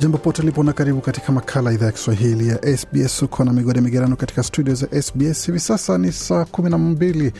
Jambo pote lipo na karibu katika makala idhaa ya Kiswahili ya SBS. Uko na migode migerano katika studio za SBS. Hivi sasa ni saa kumi na mbili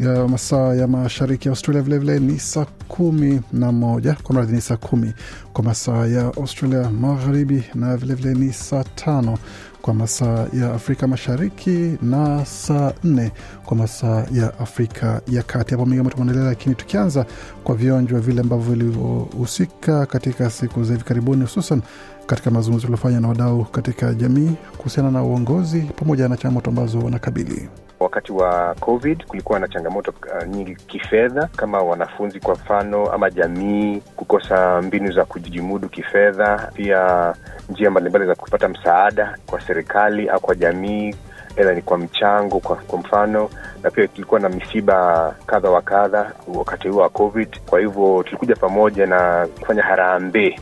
ya masaa ya mashariki ya Australia, vilevile vile ni saa kumi na moja kwa mradhi, ni saa kumi kwa masaa ya Australia magharibi, na vilevile vile ni saa tano kwa masaa ya Afrika Mashariki na saa nne kwa masaa ya Afrika ya Kati. Hapo mengi tumeendelea, lakini tukianza kwa vionjwa vile ambavyo vilivyohusika katika siku za hivi karibuni, hususan katika mazungumzo yaliyofanya na wadau katika jamii kuhusiana na uongozi pamoja na changamoto ambazo wanakabili. Wakati wa COVID kulikuwa na changamoto uh, nyingi kifedha, kama wanafunzi kwa mfano, ama jamii kukosa mbinu za kujimudu kifedha, pia njia mbalimbali za kupata msaada kwa serikali au kwa jamii, ila ni kwa mchango kwa, kwa mfano, na pia tulikuwa na misiba kadha wa kadha wakati huo wa COVID. Kwa hivyo tulikuja pamoja na kufanya harambee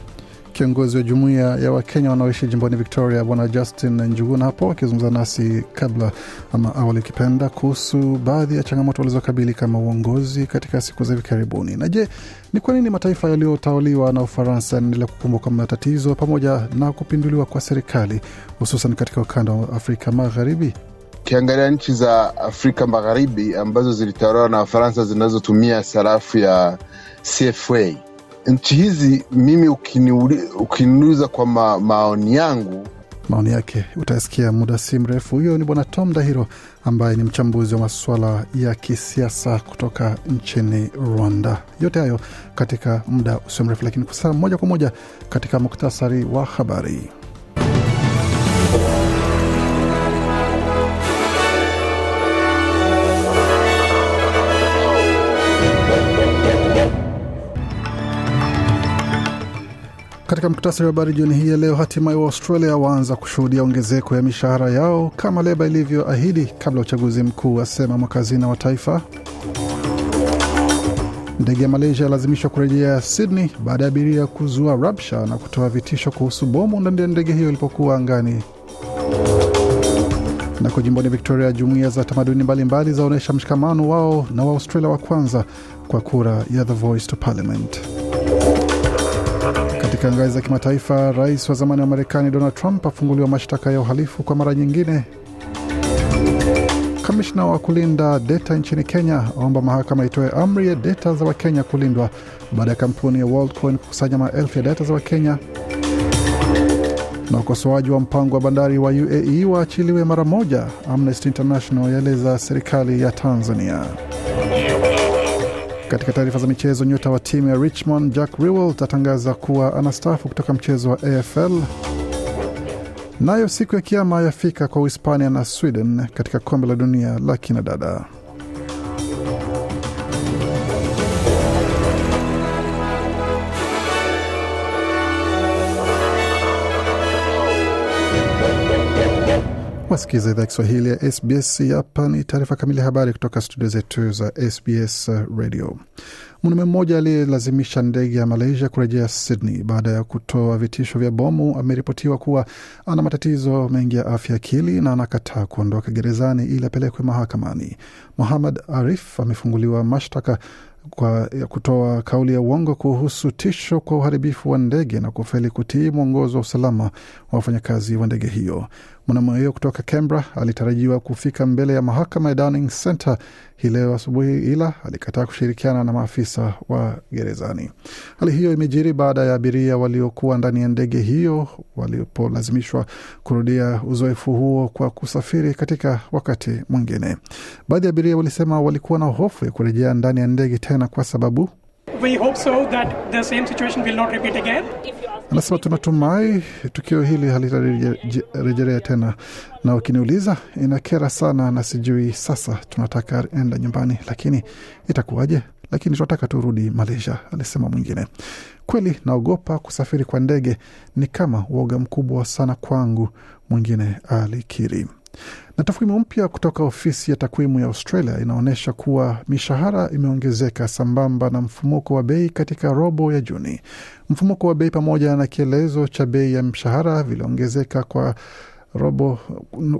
Kiongozi wa jumuiya ya Wakenya wanaoishi jimboni Victoria, Bwana Justin Njuguna hapo akizungumza nasi kabla ama awali ukipenda, kuhusu baadhi ya changamoto walizokabili kama uongozi katika siku za hivi karibuni. Na je, ni kwa nini mataifa yaliyotawaliwa na Ufaransa yanaendelea kukumbwa kwa matatizo pamoja na kupinduliwa kwa serikali, hususan katika ukanda wa Afrika Magharibi? Ukiangalia nchi za Afrika Magharibi ambazo zilitawaliwa na Wafaransa zinazotumia sarafu ya CFA nchi hizi mimi ukiniuliza kwa ma, maoni yangu maoni yake utasikia muda si mrefu. Huyo ni bwana Tom Dahiro ambaye ni mchambuzi wa masuala ya kisiasa kutoka nchini Rwanda. Yote hayo katika muda usio mrefu, lakini kwa sasa moja kwa moja katika muktasari wa habari. Katika muktasari wa habari jioni hii ya leo, hatimaye wa Australia waanza kushuhudia ongezeko ya mishahara yao kama Leba ilivyoahidi kabla ya uchaguzi mkuu, asema mwakazina wa taifa. Ndege ya Malaysia yalazimishwa kurejea Sydney baada ya abiria kuzua rabsha na kutoa vitisho kuhusu bomu ndani ya ndege hiyo ilipokuwa angani. Nako jimboni Victoria, jumuiya za tamaduni mbalimbali zaonyesha mshikamano wao na Waaustralia wa kwanza kwa kura ya The Voice to Parliament. Katika ngazi za kimataifa, rais wa zamani wa Marekani Donald Trump afunguliwa mashtaka ya uhalifu kwa mara nyingine. Kamishna wa kulinda data nchini Kenya aomba mahakama itoe amri ya data za Wakenya kulindwa baada ya kampuni ya Worldcoin kukusanya maelfu ya data za Wakenya. Na ukosoaji wa mpango wa bandari wa UAE waachiliwe mara moja, Amnesty International yaeleza serikali ya Tanzania. Katika taarifa za michezo, nyota wa timu ya Richmond Jack Riewoldt atangaza kuwa anastaafu kutoka mchezo wa AFL. Nayo siku ya kiama yafika kwa Uhispania na Sweden katika kombe la dunia la kinadada. Wasikiza idhaa Kiswahili ya SBS. Hapa ni taarifa kamili habari kutoka studio zetu za SBS Radio. Mwanaume mmoja aliyelazimisha ndege ya Malaysia kurejea Sydney baada ya kutoa vitisho vya bomu ameripotiwa kuwa ana matatizo mengi ya afya akili na anakataa kuondoka gerezani ili apelekwe mahakamani. Muhammad Arif amefunguliwa mashtaka kwa kutoa kauli ya uongo kuhusu tisho kwa uharibifu wa ndege na kufeli kutii mwongozo wa usalama wa wafanyakazi wa ndege hiyo. Mwanamume huyo kutoka Canberra alitarajiwa kufika mbele ya mahakama ya Downing Center hii leo asubuhi, ila alikataa kushirikiana na maafisa wa gerezani. Hali hiyo imejiri baada ya abiria waliokuwa ndani ya ndege hiyo walipolazimishwa kurudia uzoefu huo kwa kusafiri katika wakati mwingine. Baadhi ya abiria walisema walikuwa na hofu ya kurejea ndani ya ndege tena kwa sababu We hope so that the same situation will not repeat again. Anasema tunatumai tukio hili halitarejelea tena, na ukiniuliza inakera sana, na sijui sasa tunataka enda nyumbani, lakini itakuwaje? lakini tunataka turudi Malaysia, alisema mwingine. Kweli naogopa kusafiri kwa ndege, ni kama uoga mkubwa sana kwangu, mwingine alikiri. Na takwimu mpya kutoka ofisi ya takwimu ya Australia inaonyesha kuwa mishahara imeongezeka sambamba na mfumuko wa bei katika robo ya Juni. Mfumuko wa bei pamoja na kielezo cha bei ya mshahara viliongezeka kwa robo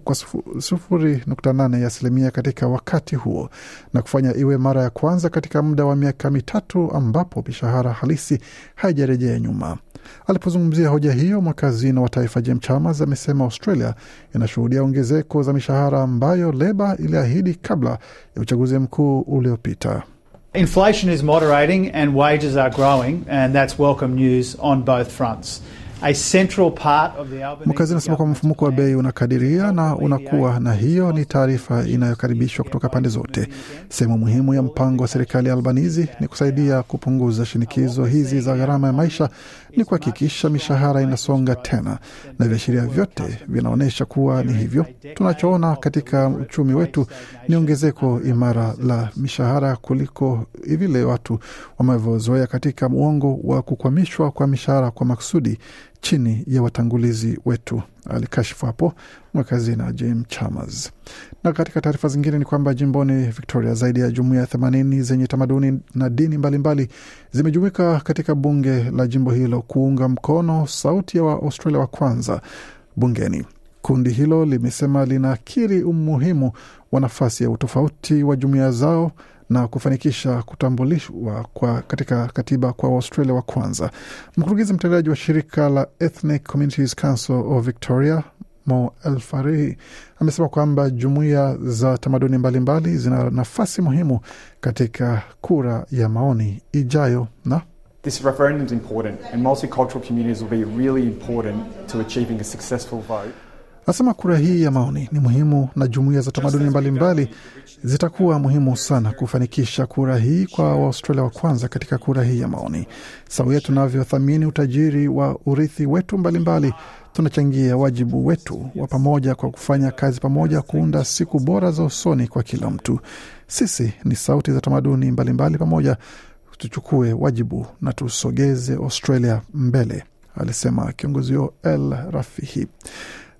kwa sufuri nukta nane ya asilimia katika wakati huo na kufanya iwe mara ya kwanza katika muda wa miaka mitatu ambapo mishahara halisi haijarejea nyuma. Alipozungumzia hoja hiyo, mwakazino wa taifa Jim Chalmers amesema Australia inashuhudia ongezeko za mishahara ambayo Leba iliahidi kabla ya uchaguzi mkuu uliopita. Inflation is moderating and wages are growing and that's welcome news on both fronts. Mkazi anasema kwamba mfumuko wa bei unakadiria na unakuwa, na hiyo ni taarifa inayokaribishwa kutoka pande zote. Sehemu muhimu ya mpango wa serikali ya Albanizi ni kusaidia kupunguza shinikizo hizi za gharama ya maisha, ni kuhakikisha mishahara inasonga tena, na viashiria vyote vinaonyesha kuwa ni hivyo. Tunachoona katika uchumi wetu ni ongezeko imara la mishahara kuliko vile watu wamevyozoea katika mwongo wa kukwamishwa kwa mishahara kwa makusudi chini ya watangulizi wetu, alikashifu hapo mwakazina Jim Chalmers. Na katika taarifa zingine ni kwamba jimboni Victoria, zaidi ya jumuia themanini zenye tamaduni na dini mbalimbali zimejumuika katika bunge la jimbo hilo kuunga mkono sauti ya Waaustralia wa kwanza bungeni. Kundi hilo limesema linakiri umuhimu wa nafasi ya utofauti wa jumuia zao na kufanikisha kutambulishwa kwa katika katiba kwa Waustralia wa kwanza. Mkurugenzi mtendaji wa shirika la Ethnic Communities Council of Victoria Mo Elfarihi amesema kwamba jumuiya za tamaduni mbalimbali zina nafasi muhimu katika kura ya maoni ijayo na This referendum is important and multicultural communities will be really important to achieving a successful vote. Anasema kura hii ya maoni ni muhimu na jumuiya za tamaduni mbalimbali zitakuwa muhimu sana kufanikisha kura hii kwa Waaustralia wa kwanza katika kura hii ya maoni. Sawia tunavyothamini utajiri wa urithi wetu mbalimbali, tunachangia wajibu wetu wa pamoja kwa kufanya kazi pamoja kuunda siku bora za usoni kwa kila mtu. Sisi ni sauti za tamaduni mbalimbali, pamoja tuchukue wajibu na tusogeze Australia mbele, alisema kiongozi huyo El Rafihi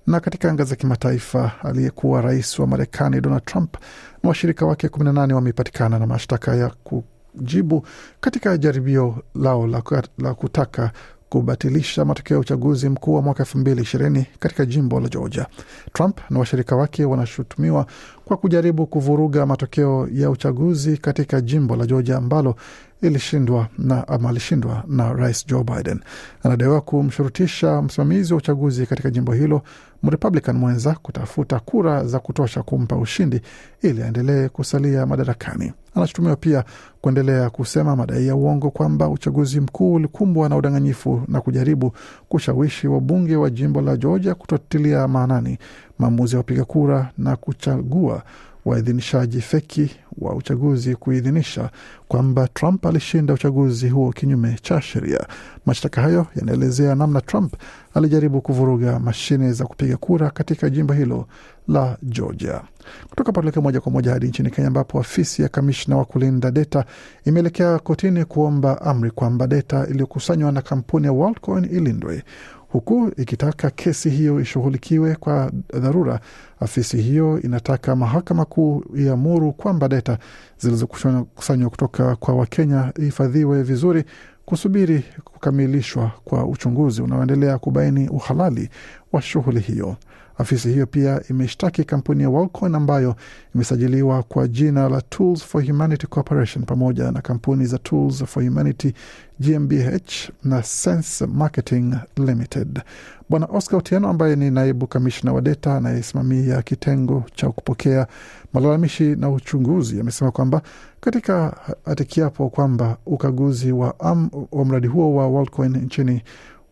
na katika anga za kimataifa, aliyekuwa rais wa Marekani Donald Trump na washirika wake 18 wamepatikana na mashtaka ya kujibu katika jaribio lao la, la kutaka kubatilisha matokeo ya uchaguzi mkuu wa mwaka elfu mbili ishirini katika jimbo la Georgia. Trump na washirika wake wanashutumiwa kwa kujaribu kuvuruga matokeo ya uchaguzi katika jimbo la Georgia ambalo ilishindwa na ama alishindwa na rais Joe Biden. Anadaiwa kumshurutisha msimamizi wa uchaguzi katika jimbo hilo Mrepublican mwenza kutafuta kura za kutosha kumpa ushindi ili aendelee kusalia madarakani. Anashutumiwa pia kuendelea kusema madai ya uongo kwamba uchaguzi mkuu ulikumbwa na udanganyifu na kujaribu kushawishi wabunge wa jimbo la Georgia kutotilia maanani maamuzi ya wapiga kura na kuchagua waidhinishaji feki wa uchaguzi kuidhinisha kwamba Trump alishinda uchaguzi huo kinyume cha sheria. Mashtaka hayo yanaelezea namna Trump alijaribu kuvuruga mashine za kupiga kura katika jimbo hilo la Georgia. Kutoka patuleke moja kwa moja hadi nchini Kenya, ambapo afisi ya kamishna wa kulinda data imeelekea kotini kuomba amri kwamba data iliyokusanywa na kampuni ya Worldcoin ilindwe huku ikitaka kesi hiyo ishughulikiwe kwa dharura. Afisi hiyo inataka mahakama kuu iamuru kwamba data zilizokusanywa kutoka kwa Wakenya ihifadhiwe vizuri, kusubiri kukamilishwa kwa uchunguzi unaoendelea kubaini uhalali wa shughuli hiyo. Afisi hiyo pia imeshtaki kampuni ya Worldcoin ambayo imesajiliwa kwa jina la Tools for Humanity Corporation pamoja na kampuni za Tools for Humanity GmbH na Sense Marketing Limited. Bwana Oscar Otieno ambaye ni naibu kamishna wa data anayesimamia kitengo cha kupokea malalamishi na uchunguzi amesema kwamba katika hati kiapo kwamba ukaguzi wa, um, wa mradi huo wa Worldcoin nchini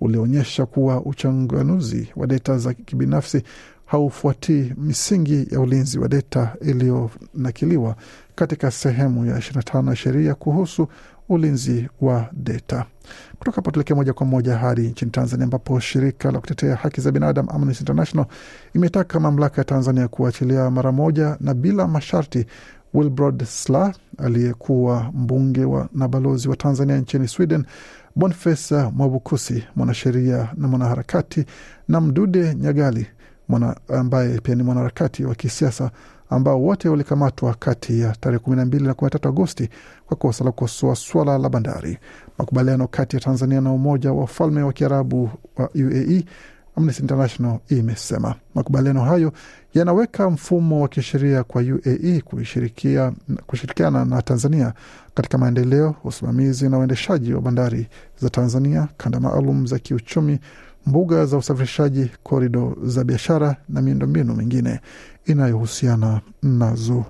ulionyesha kuwa uchanganuzi wa data za kibinafsi haufuatii misingi ya ulinzi wa data iliyonakiliwa katika sehemu ya 25 ya sheria kuhusu ulinzi wa data. Kutoka hapo tuelekee moja kwa moja hadi nchini Tanzania, ambapo shirika la kutetea haki za binadamu Amnesty International imetaka mamlaka ya Tanzania kuachilia mara moja na bila masharti Wilbrod Sla aliyekuwa mbunge wa, na balozi wa Tanzania nchini Sweden, Boniface Mwabukusi mwanasheria na mwanaharakati, na Mdude Nyagali mwana, ambaye pia ni mwanaharakati wa kisiasa ambao wote walikamatwa kati ya tarehe kumi na mbili na kumi na tatu Agosti kwa kosa la kukosoa swala la bandari. Makubaliano kati ya Tanzania na Umoja wa Falme wa Kiarabu wa UAE Amnesty International imesema makubaliano hayo yanaweka mfumo wa kisheria kwa UAE kushirikia, kushirikiana na Tanzania katika maendeleo, usimamizi na uendeshaji wa bandari za Tanzania, kanda maalum za kiuchumi, mbuga za usafirishaji, korido za biashara na miundombinu mingine inayohusiana nazo.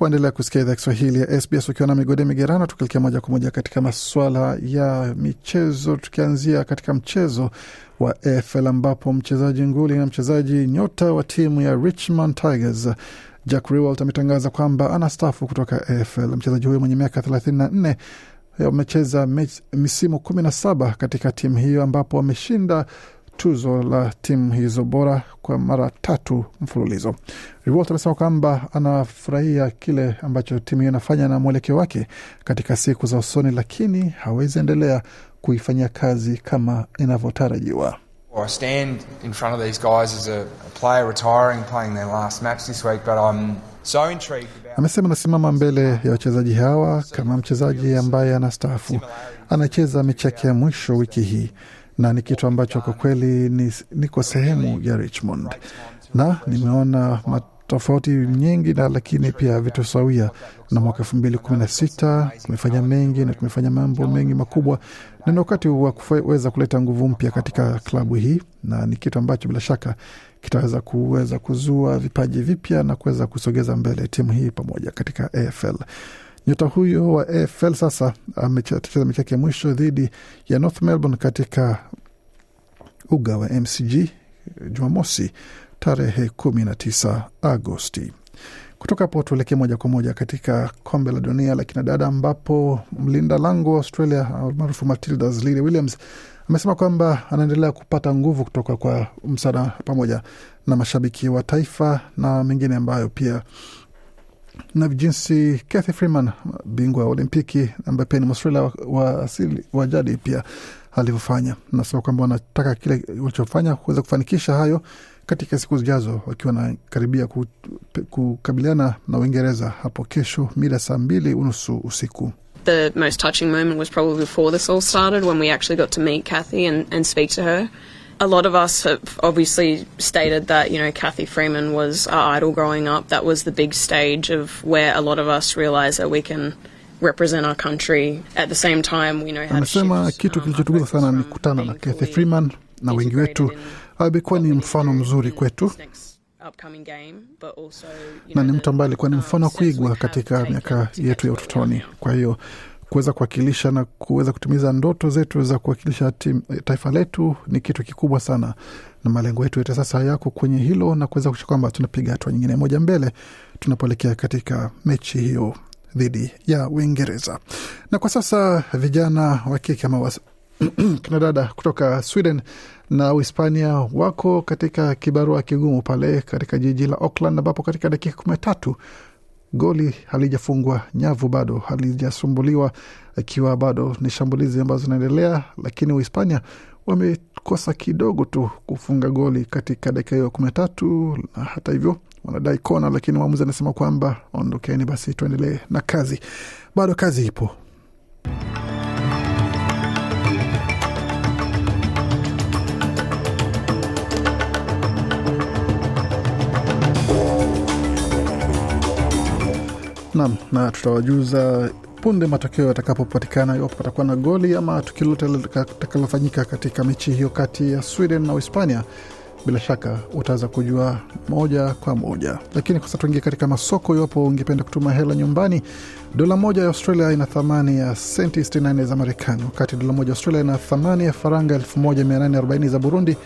Waendelea kusikia idhaa Kiswahili ya SBS ukiwa na migode migerano, tukielekea moja kwa moja katika maswala ya michezo, tukianzia katika mchezo wa AFL ambapo mchezaji nguli na mchezaji nyota wa timu ya Richmond Tigers Jack Riewoldt ametangaza kwamba anastaafu kutoka AFL. Mchezaji huyo mwenye miaka 34 amecheza misimu 17 katika timu hiyo ambapo ameshinda tuzo la timu hizo bora kwa mara tatu mfululizo. Riwot amesema kwamba anafurahia kile ambacho timu hiyo inafanya na mwelekeo wake katika siku za usoni, lakini hawezi endelea kuifanyia kazi kama inavyotarajiwa. I stand in front of these guys as a, a player retiring, playing their last match this week, but I'm so intrigued about... Amesema anasimama mbele ya wachezaji hawa kama mchezaji ambaye anastaafu, anacheza mechi yake ya mwisho wiki hii na ni kitu ambacho kwa kweli ni, niko sehemu ya Richmond. Na nimeona tofauti nyingi na lakini pia vitu sawia. Na mwaka elfu mbili kumi na sita tumefanya mengi na tumefanya mambo mengi makubwa, na ni wakati wa kuweza kuleta nguvu mpya katika klabu hii, na ni kitu ambacho bila shaka kitaweza kuweza kuzua vipaji vipya na kuweza kusogeza mbele timu hii pamoja katika AFL. Nyota huyo wa AFL sasa amecheza mechi yake ya mwisho dhidi ya North Melbourne katika uga wa MCG Jumamosi tarehe kumi na tisa Agosti. Kutoka hapo tuelekee moja kwa moja katika kombe la dunia la kinadada ambapo mlinda lango wa Australia maarufu Matildas Lily Williams amesema kwamba anaendelea kupata nguvu kutoka kwa msaada pamoja na mashabiki wa taifa na mengine ambayo pia na jinsi Kathy Freeman bingwa wa Olimpiki ambaye pia ni Mwaustralia wa, asili wa jadi pia alivyofanya. Nasema kwamba wanataka kile walichofanya kuweza kufanikisha hayo katika siku zijazo, wakiwa wanakaribia kukabiliana na Uingereza hapo kesho mida saa mbili unusu usiku. The most touching moment was probably before this all started when we actually got to meet Kathy and, and speak to her. A lot of us have obviously stated that, you know, Kathy Freeman was our idol growing up. That was the big stage of where a lot of us realised that we can represent our country at the same time we know anasema kitu kilichotuguza sana ni kukutana na Kathy Freeman na wengi wetu amekuwa ni mfano mzuri kwetu na ni mtu ambaye alikuwa ni mfano wa kuigwa katika miaka yetu ya utotoni. Kwa hiyo kuweza kuwakilisha na kuweza kutimiza ndoto zetu za kuwakilisha taifa letu ni kitu kikubwa sana, na malengo yetu yote sasa yako kwenye hilo na kuweza kuisha kwamba tunapiga hatua nyingine moja mbele tunapoelekea katika mechi hiyo dhidi ya Uingereza. Na kwa sasa vijana wa kike ama kinadada kutoka Sweden na Uhispania wako katika kibarua kigumu pale katika jiji la Auckland, ambapo katika dakika kumi na tatu goli halijafungwa, nyavu bado halijasumbuliwa, ikiwa bado ni shambulizi ambazo zinaendelea, lakini Uhispania wamekosa kidogo tu kufunga goli katika dakika hiyo kumi na tatu na hata hivyo wanadai kona, lakini mwamuzi anasema kwamba ondokeni, basi tuendelee na kazi. Bado kazi ipo. Nam, na tutawajuza punde matokeo yatakapopatikana, iwapo patakuwa na goli ama tukio lote litakalofanyika katika mechi hiyo kati ya Sweden na Uhispania. Bila shaka utaweza kujua moja kwa moja, lakini kwa sasa tuingie katika masoko. Iwapo ungependa kutuma hela nyumbani, dola moja ya Australia ina thamani ya senti 64 za Marekani, wakati dola moja ya Australia ina thamani ya faranga 1840 za Burundi,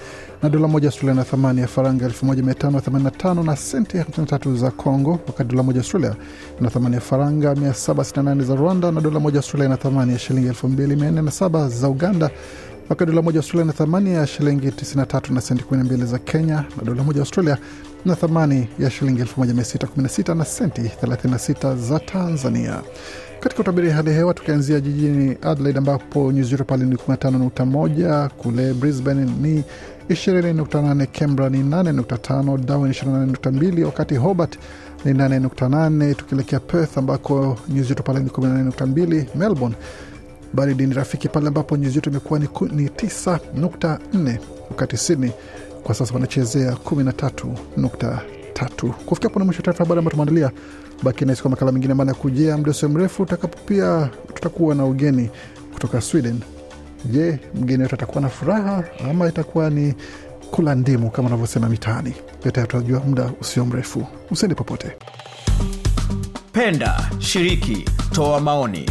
na dola moja ya Australia ina thamani ya faranga 1585 na senti 53 za Congo, wakati dola moja ya Australia ina thamani ya faranga 768 za Rwanda, na dola moja ya Australia ina thamani ya shilingi 2407 za Uganda wakati dola moja Australia na thamani ya shilingi 93 na senti 12 za Kenya, na dola moja Australia na thamani ya shilingi 1616 na senti 36 za Tanzania. Katika utabiri hali hewa tukianzia jijini Adelaide ambapo nyuzi joto pale ni 15.1, kule Brisbane ni 20.8, Canberra ni 8.5, Darwin 28.2, wakati Hobart ni 8.8, tukielekea Perth ambako nyuzi joto pale ni 18.2, Melbourne baridi ni rafiki pale ambapo nyuzi joto imekuwa ni, ni 9.4, wakati Sydney kwa sasa wanachezea 13.3. Kufikia hapo na mwisho taarifa habari ambayo tumeandalia. Baki nasi kwa makala mengine ambayo ya muda usio mrefu utakapo, pia tutakuwa na ugeni kutoka Sweden. Je, mgeni wetu atakuwa na furaha ama itakuwa ni kula ndimu kama wanavyosema mitaani? Yote tutajua muda usio mrefu. Usiende popote. Penda, shiriki, toa maoni,